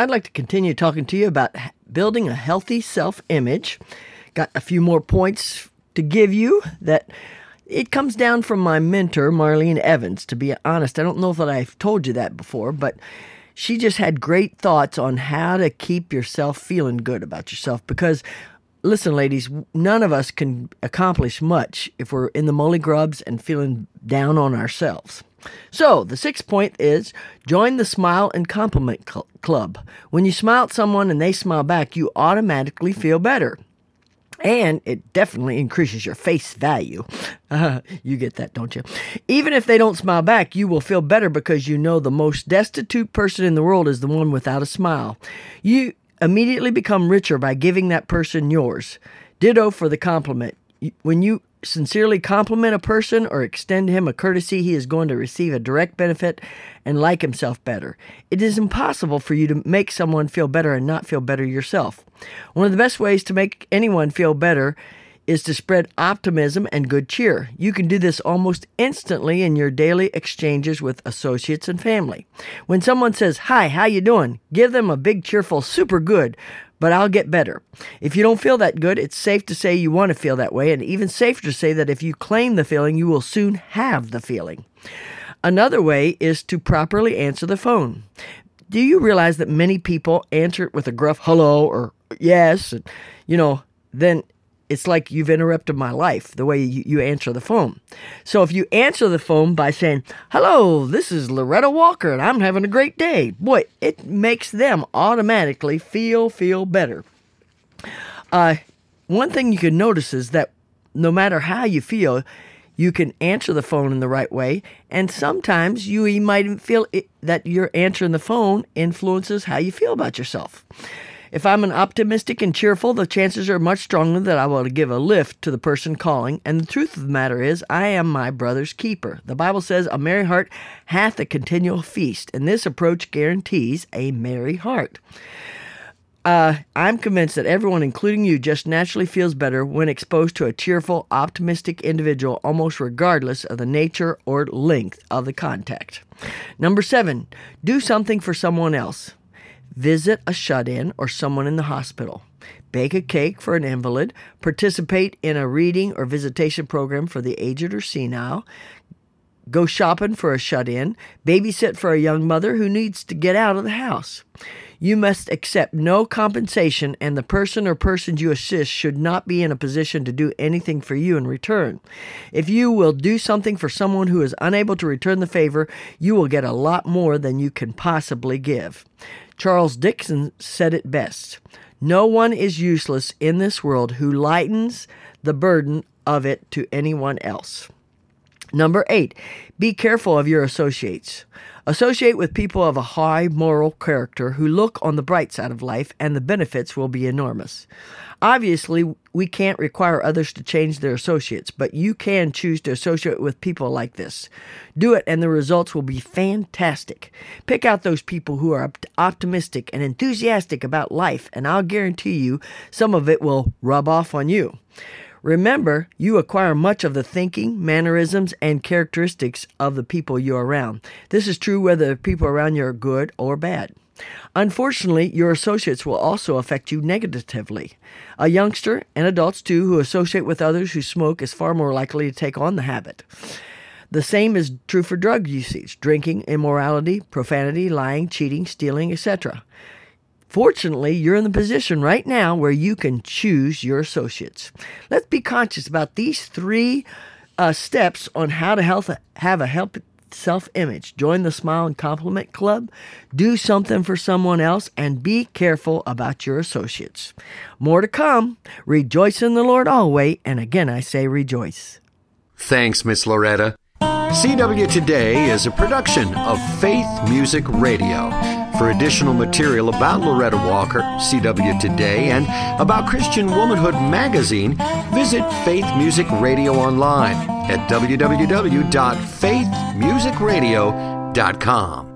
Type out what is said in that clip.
I'd like to continue talking to you about building a healthy self image. Got a few more points to give you that it comes down from my mentor, Marlene Evans. To be honest, I don't know that I've told you that before, but she just had great thoughts on how to keep yourself feeling good about yourself because listen, ladies, none of us can accomplish much if we're in the molly grubs and feeling down on ourselves. So, the sixth point is join the Smile and Compliment cl- Club. When you smile at someone and they smile back, you automatically feel better. And it definitely increases your face value. Uh, you get that, don't you? Even if they don't smile back, you will feel better because you know the most destitute person in the world is the one without a smile. You immediately become richer by giving that person yours. Ditto for the compliment. When you sincerely compliment a person or extend him a courtesy, he is going to receive a direct benefit and like himself better. It is impossible for you to make someone feel better and not feel better yourself. One of the best ways to make anyone feel better is to spread optimism and good cheer. You can do this almost instantly in your daily exchanges with associates and family. When someone says, "Hi, how you doing?" give them a big cheerful super good but I'll get better. If you don't feel that good, it's safe to say you want to feel that way, and even safer to say that if you claim the feeling, you will soon have the feeling. Another way is to properly answer the phone. Do you realize that many people answer it with a gruff hello or yes, and, you know, then it's like you've interrupted my life the way you, you answer the phone. So if you answer the phone by saying, Hello, this is Loretta Walker and I'm having a great day, boy, it makes them automatically feel feel better. Uh, one thing you can notice is that no matter how you feel, you can answer the phone in the right way, and sometimes you might feel it, that you're answering the phone influences how you feel about yourself. If I'm an optimistic and cheerful, the chances are much stronger that I will give a lift to the person calling. And the truth of the matter is, I am my brother's keeper. The Bible says, A merry heart hath a continual feast, and this approach guarantees a merry heart. Uh, I'm convinced that everyone, including you, just naturally feels better when exposed to a cheerful, optimistic individual, almost regardless of the nature or length of the contact. Number seven, do something for someone else. Visit a shut in or someone in the hospital. Bake a cake for an invalid. Participate in a reading or visitation program for the aged or senile. Go shopping for a shut in. Babysit for a young mother who needs to get out of the house. You must accept no compensation, and the person or persons you assist should not be in a position to do anything for you in return. If you will do something for someone who is unable to return the favor, you will get a lot more than you can possibly give. Charles Dickens said it best No one is useless in this world who lightens the burden of it to anyone else. Number eight, be careful of your associates. Associate with people of a high moral character who look on the bright side of life, and the benefits will be enormous. Obviously, we can't require others to change their associates, but you can choose to associate with people like this. Do it, and the results will be fantastic. Pick out those people who are optimistic and enthusiastic about life, and I'll guarantee you some of it will rub off on you. Remember, you acquire much of the thinking, mannerisms, and characteristics of the people you're around. This is true whether the people around you are good or bad. Unfortunately, your associates will also affect you negatively. A youngster, and adults too, who associate with others who smoke is far more likely to take on the habit. The same is true for drug usage, drinking, immorality, profanity, lying, cheating, stealing, etc. Fortunately, you're in the position right now where you can choose your associates. Let's be conscious about these three uh, steps on how to health, have a healthy self image. Join the Smile and Compliment Club, do something for someone else, and be careful about your associates. More to come. Rejoice in the Lord always. And again, I say rejoice. Thanks, Miss Loretta. CW Today is a production of Faith Music Radio. For additional material about Loretta Walker, CW Today, and about Christian Womanhood magazine, visit Faith Music Radio online at www.faithmusicradio.com.